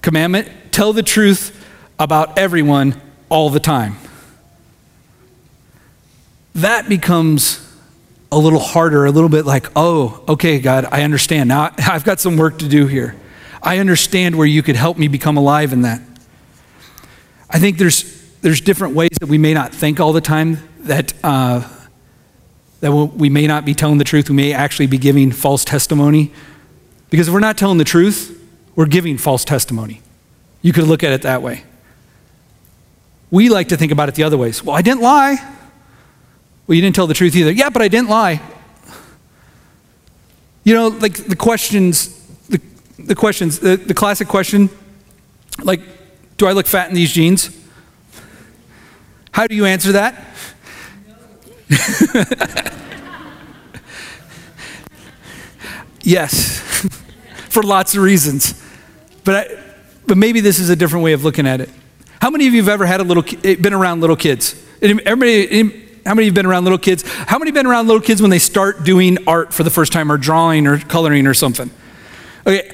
S1: commandment, tell the truth about everyone all the time. that becomes a little harder, a little bit like, oh, okay, God, I understand. Now [LAUGHS] I've got some work to do here. I understand where you could help me become alive in that. I think there's, there's different ways that we may not think all the time that, uh, that we may not be telling the truth. We may actually be giving false testimony. Because if we're not telling the truth, we're giving false testimony. You could look at it that way. We like to think about it the other ways. Well, I didn't lie. Well, you didn't tell the truth either. Yeah, but I didn't lie. You know, like the questions, the, the questions, the, the classic question, like, do I look fat in these jeans? How do you answer that? [LAUGHS] yes, [LAUGHS] for lots of reasons. But, I, but maybe this is a different way of looking at it. How many of you have ever had a little, eh, been around little kids? Everybody, how many of you have been around little kids? How many have been around little kids when they start doing art for the first time or drawing or coloring or something? Okay,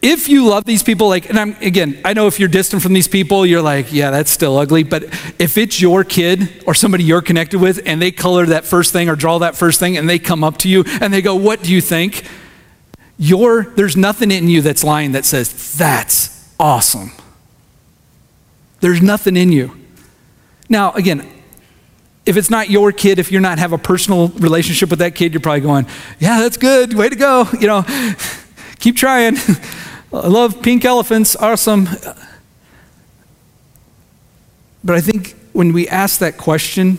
S1: if you love these people, like, and I'm, again, I know if you're distant from these people, you're like, yeah, that's still ugly. But if it's your kid or somebody you're connected with and they color that first thing or draw that first thing and they come up to you and they go, what do you think? Your, there's nothing in you that's lying that says, that's awesome. There's nothing in you. Now, again, if it's not your kid, if you're not have a personal relationship with that kid, you're probably going, yeah, that's good. Way to go. You know, [LAUGHS] keep trying. [LAUGHS] I love pink elephants. Awesome. But I think when we ask that question,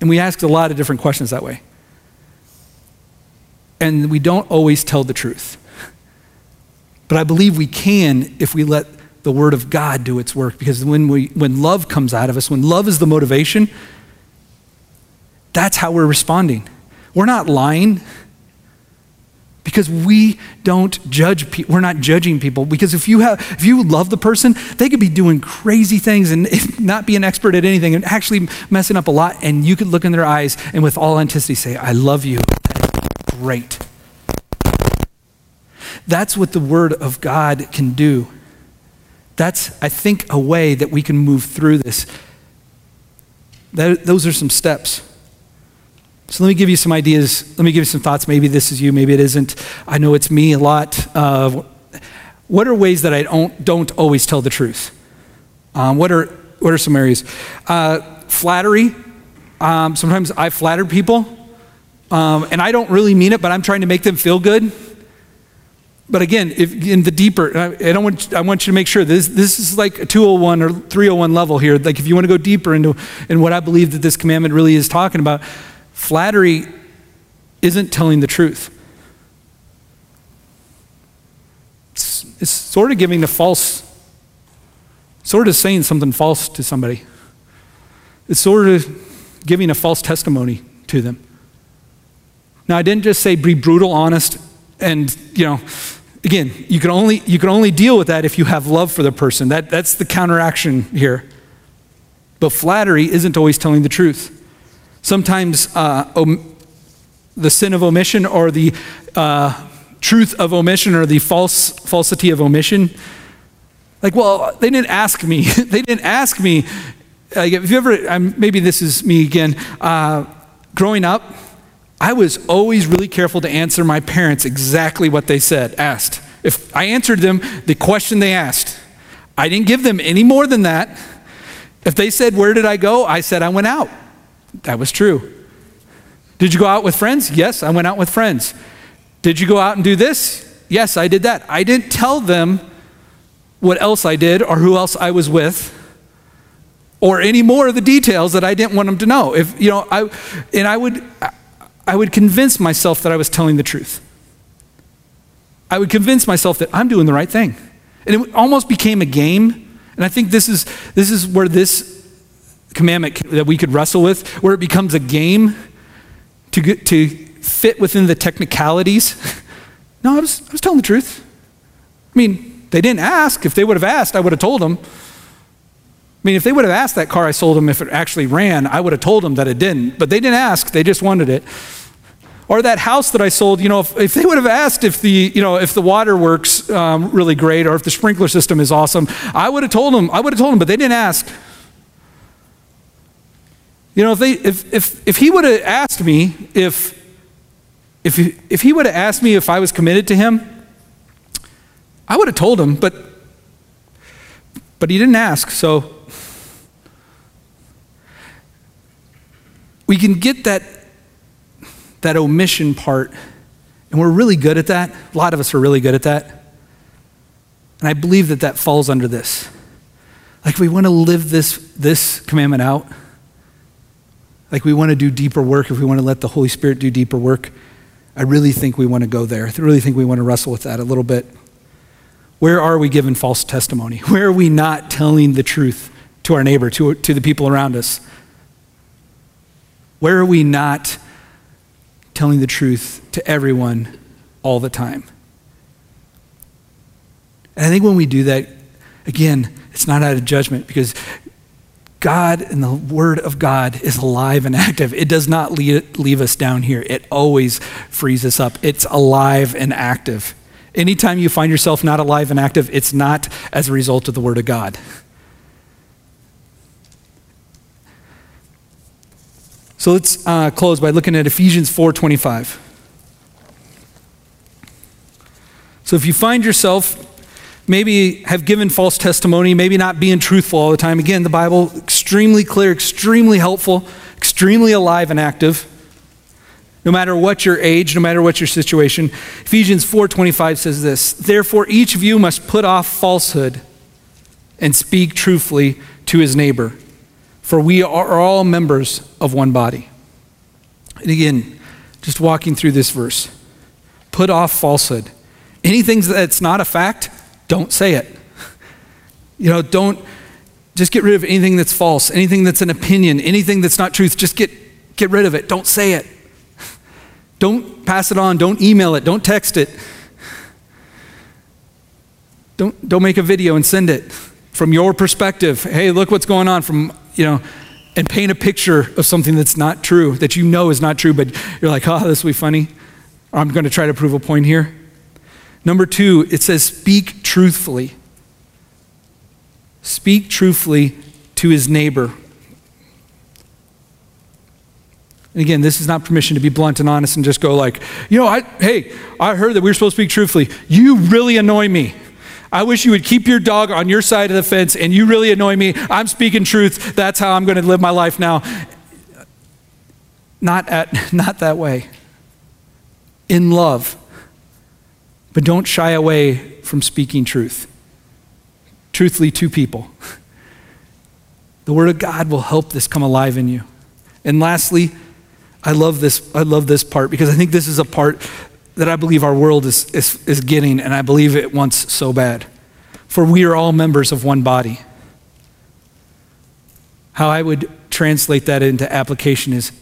S1: and we ask a lot of different questions that way, and we don't always tell the truth. But I believe we can if we let the Word of God do its work. Because when, we, when love comes out of us, when love is the motivation, that's how we're responding. We're not lying because we don't judge people. We're not judging people because if you have if you love the person, they could be doing crazy things and [LAUGHS] not be an expert at anything and actually messing up a lot and you could look in their eyes and with all intensity say, "I love you." Great. That's what the word of God can do. That's, I think, a way that we can move through this. That, those are some steps. So let me give you some ideas. Let me give you some thoughts. Maybe this is you, maybe it isn't. I know it's me a lot. Uh, what are ways that I don't, don't always tell the truth? Um, what, are, what are some areas? Uh, flattery. Um, sometimes I flatter people, um, and I don't really mean it, but I'm trying to make them feel good. But again, if in the deeper, I, I, don't want, I want you to make sure this, this is like a 201 or 301 level here. Like if you want to go deeper into in what I believe that this commandment really is talking about, flattery isn't telling the truth. It's, it's sort of giving a false, sort of saying something false to somebody. It's sort of giving a false testimony to them. Now, I didn't just say be brutal, honest, and, you know, again, you can only, you can only deal with that if you have love for the person. That, that's the counteraction here. But flattery isn't always telling the truth. Sometimes uh, om- the sin of omission or the uh, truth of omission or the false falsity of omission. Like, well, they didn't ask me. [LAUGHS] they didn't ask me. Like, if you ever, um, maybe this is me again. Uh, growing up, I was always really careful to answer my parents exactly what they said, asked. If I answered them the question they asked, I didn't give them any more than that. If they said, Where did I go? I said, I went out. That was true. Did you go out with friends? Yes, I went out with friends. Did you go out and do this? Yes, I did that. I didn't tell them what else I did or who else I was with or any more of the details that I didn't want them to know. If, you know, I, and I would, I would convince myself that I was telling the truth. I would convince myself that I'm doing the right thing. And it almost became a game. And I think this is, this is where this commandment that we could wrestle with, where it becomes a game to, get, to fit within the technicalities. [LAUGHS] no, I was, I was telling the truth. I mean, they didn't ask. If they would have asked, I would have told them. I mean, if they would have asked that car I sold them if it actually ran, I would have told them that it didn't. But they didn't ask, they just wanted it. Or that house that I sold, you know, if, if they would have asked if the, you know, if the water works um, really great or if the sprinkler system is awesome, I would have told them, I would have told them, but they didn't ask. You know, if, they, if, if, if he would have asked me if, if, if he would have asked me if I was committed to him, I would have told him, but, but he didn't ask, so we can get that, that omission part, and we're really good at that. A lot of us are really good at that. And I believe that that falls under this. Like we want to live this, this commandment out like we want to do deeper work, if we want to let the Holy Spirit do deeper work, I really think we want to go there. I really think we want to wrestle with that a little bit. Where are we giving false testimony? [LAUGHS] Where are we not telling the truth to our neighbor, to, to the people around us? Where are we not telling the truth to everyone all the time? And I think when we do that, again, it's not out of judgment because God and the Word of God is alive and active. It does not leave, us down here, it always frees us up. It's alive and active. Anytime you find yourself not alive and active, it's not as a result of the Word of God. So let's uh, close by looking at Ephesians 4:25. So if you find yourself maybe have given false testimony, maybe not being truthful all the time. Again, the Bible, extremely clear, extremely helpful, extremely alive and active. No matter what your age, no matter what your situation. Ephesians 4:25 says this, "Therefore each of you must put off falsehood and speak truthfully to his neighbor, for we are all members of one body." And again, just walking through this verse. Put off falsehood. Anything that's not a fact, don't say it. You know, don't just get rid of anything that's false, anything that's an opinion, anything that's not truth. Just get, get rid of it. Don't say it. Don't pass it on. Don't email it. Don't text it. Don't, don't make a video and send it from your perspective. Hey, look what's going on from, you know, and paint a picture of something that's not true, that you know is not true, but you're like, oh, this will be funny. I'm going to try to prove a point here. Number two, it says, speak truthfully. Speak truthfully to his neighbor. And again, this is not permission to be blunt and honest and just go like, you know, I, hey, I heard that we were supposed to speak truthfully. You really annoy me. I wish you would keep your dog on your side of the fence and you really annoy me. I'm speaking truth. That's how I'm going to live my life now. Not, at, [LAUGHS] not that way. In love. But don't shy away from speaking truth. Truthfully, to people. [LAUGHS] The Word of God will help this come alive in you. And lastly, I love this, I love this part because I think this is a part that I believe our world is, is, is getting, and I believe it wants so bad. For we are all members of one body. How I would translate that into application is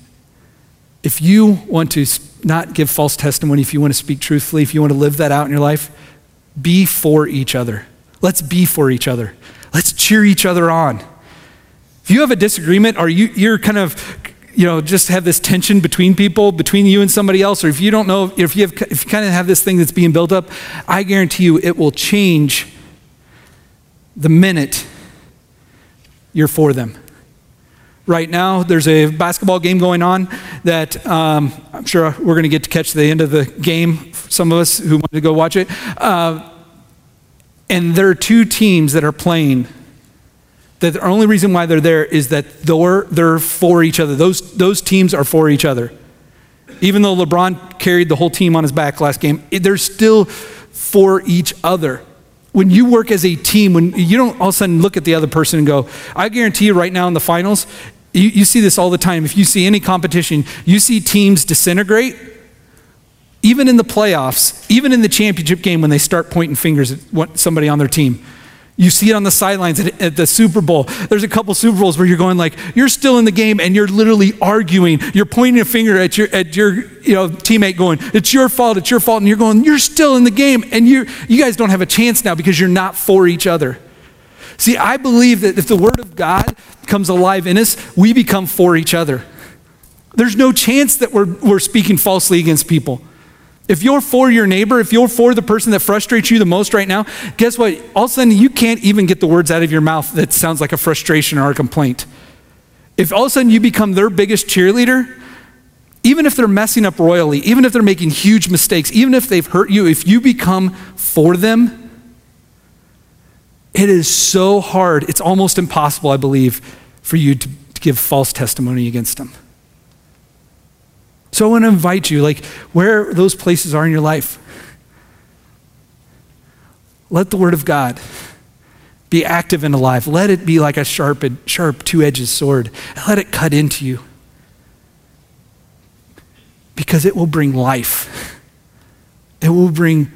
S1: if you want to not give false testimony, if you want to speak truthfully, if you want to live that out in your life, be for each other. Let's be for each other. Let's cheer each other on. If you have a disagreement or you, you're kind of, you know, just have this tension between people, between you and somebody else, or if you don't know, if you, have, if you kind of have this thing that's being built up, I guarantee you it will change the minute you're for them right now. There's a basketball game going on that um, I'm sure we're going to get to catch the end of the game, some of us who want to go watch it. Uh, and there are two teams that are playing. That the only reason why they're there is that they're, they're for each other. Those, those teams are for each other. Even though LeBron carried the whole team on his back last game, they're still for each other when you work as a team, when you don't all of a sudden look at the other person and go, I guarantee you right now in the finals, you, you see this all the time. If you see any competition, you see teams disintegrate. Even in the playoffs, even in the championship game, when they start pointing fingers at somebody on their team, you see it on the sidelines at, at, the Super Bowl. There's a couple Super Bowls where you're going like, you're still in the game and you're literally arguing. You're pointing a finger at your at your you know teammate, going, "It's your fault. It's your fault," and you're going, "You're still in the game, and you you guys don't have a chance now because you're not for each other." See, I believe that if the Word of God comes alive in us, we become for each other. There's no chance that we're, we're speaking falsely against people. If you're for your neighbor, if you're for the person that frustrates you the most right now, guess what? All of a sudden, you can't even get the words out of your mouth that sounds like a frustration or a complaint. if all of a sudden you become their biggest cheerleader, even if they're messing up royally, even if they're making huge mistakes, even if they've hurt you, if you become for them, it is so hard. It's almost impossible, I believe, for you to, to give false testimony against them. So I want to invite you, like where those places are in your life, let the Word of God be active and alive. Let it be like a sharp, sharp two edged sword. Let it cut into you. Because it will bring life. It will bring,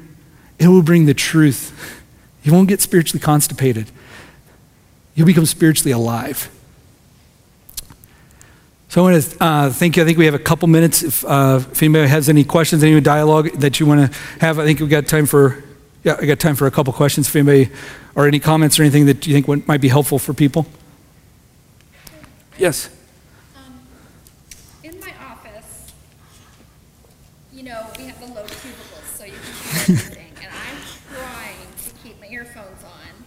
S1: it will bring the truth. You won't get spiritually constipated. You'll become spiritually alive. So I want to uh, thank you. I think we have a couple minutes. If, uh, if anybody has any questions, any dialogue that you want to have, I think we've got time for yeah, I got time for a couple questions if anybody, or any comments or anything that you think might be helpful for people. Yes.
S2: Um, in my office, you know, we have the low cubicles, so you can [LAUGHS] hear everything, and I'm trying to keep my earphones on,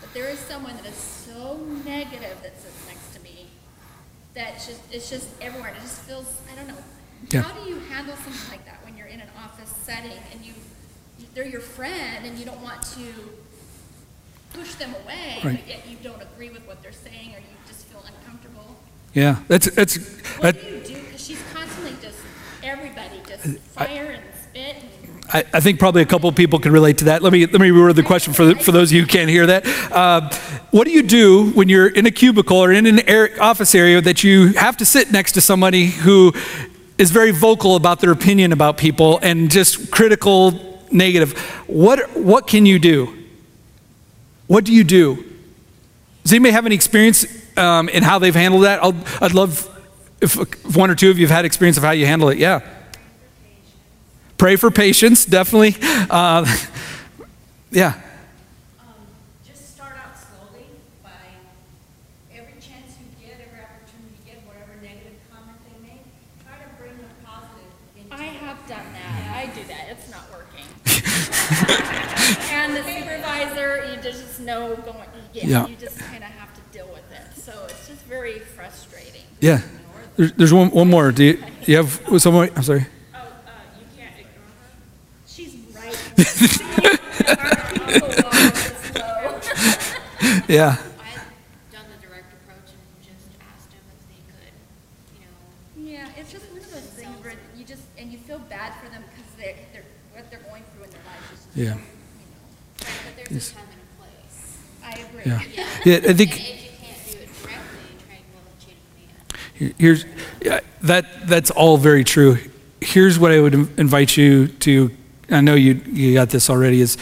S2: but there is someone that is so negative that sits next to me that just it's just everywhere. It just feels I don't know.
S1: Yeah.
S2: How do you handle something like that when you're in an office setting and you they're your friend and you don't want to push them away,
S1: Right.
S2: but yet you don't agree with what they're saying or you just feel uncomfortable.
S1: Yeah, that's that's.
S2: What
S1: that-
S2: do you do? Because she's constantly just, everybody just fire and
S1: I, I think probably a couple of people can relate to that. Let me let me reword the question for the, for those of you who can't hear that. Uh, what do you do when you're in a cubicle or in an air, office area that you have to sit next to somebody who is very vocal about their opinion about people and just critical, negative? What what can you do? What do you do? Does anybody have any experience um, in how they've handled that? I'll, I'd love if, if one or two of you have had experience of how you handle it. Yeah. Pray for patience, definitely. Uh, yeah.
S3: Um, just start out slowly by every chance you get, every opportunity you get, whatever negative comment they make, try to bring the positive into
S2: I have done that. I do that. It's not working. [LAUGHS] and the supervisor, you just know going, yeah,
S1: Yeah.
S2: you just kind of have to deal with it. So it's just very frustrating.
S1: Yeah. There's, there's one, one more. Do you, do you have someone? I'm sorry. [LAUGHS]
S4: know,
S2: Yeah, it's just one of those things where you just, and you feel bad for them because they, they're, what they're going through in their lives
S1: Yeah.
S2: you know,
S4: right, but there's a time and a place.
S2: I agree.
S1: Yeah.
S4: Yeah.
S1: Yeah, I think-
S4: And if you can't do it directly, try and go with the chain of command.
S1: Here's yeah, that. That's all very true. Here's what I would invite you to. I know you you got this already. Is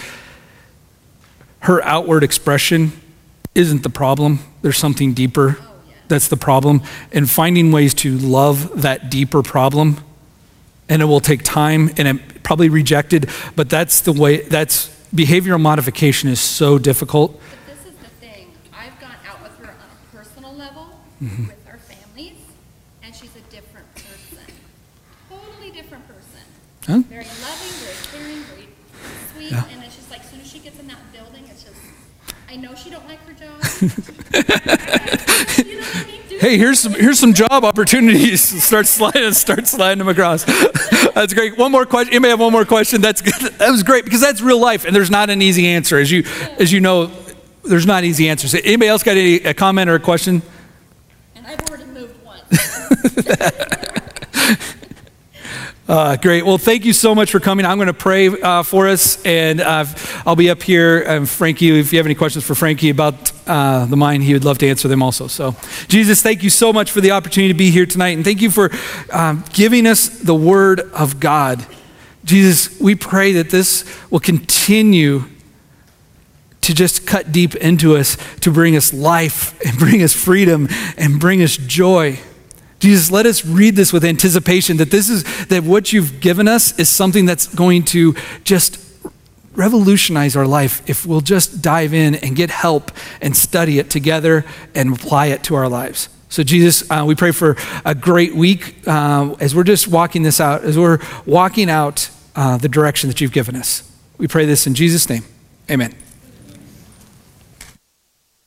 S1: her outward expression isn't the problem. There's something deeper. That's the problem. And finding ways to love that deeper problem. And it will take time and it probably rejected, but that's the way. That's behavioral modification is so difficult.
S2: But this is the thing, I've gone out with her on a personal level,
S1: Mm-hmm.
S2: with our families, and she's a different person. Totally different person.
S1: Huh?
S2: Very caring, very sweet,
S1: Yeah.
S2: and it's just like, as soon as she gets in that building, it's just, I know she don't like her job. You know what I mean? Do
S1: Hey, here's some here's some job opportunities. [LAUGHS] Start sliding, start sliding them across. [LAUGHS] That's great. One more question. Anybody have one more question? That's good. [LAUGHS] That was great because that's real life, and there's not an easy answer, as you as you know. There's not easy answers. Anybody else got any a comment or a question?
S2: And I've already moved once.
S1: Uh, great. Well, thank you so much for coming. I'm going to pray uh, for us, and uh, I'll be up here. Um, Frankie, if you have any questions for Frankie about uh, the mind, he would love to answer them also. So, Jesus, thank you so much for the opportunity to be here tonight, and thank you for um, giving us the Word of God. Jesus, we pray that this will continue to just cut deep into us, to bring us life and bring us freedom and bring us joy. Jesus, let us read this with anticipation that this is that what you've given us is something that's going to just revolutionize our life if we'll just dive in and get help and study it together and apply it to our lives. So, Jesus, uh, we pray for a great week uh, as we're just walking this out, as we're walking out uh, the direction that you've given us. We pray this in Jesus' name. Amen.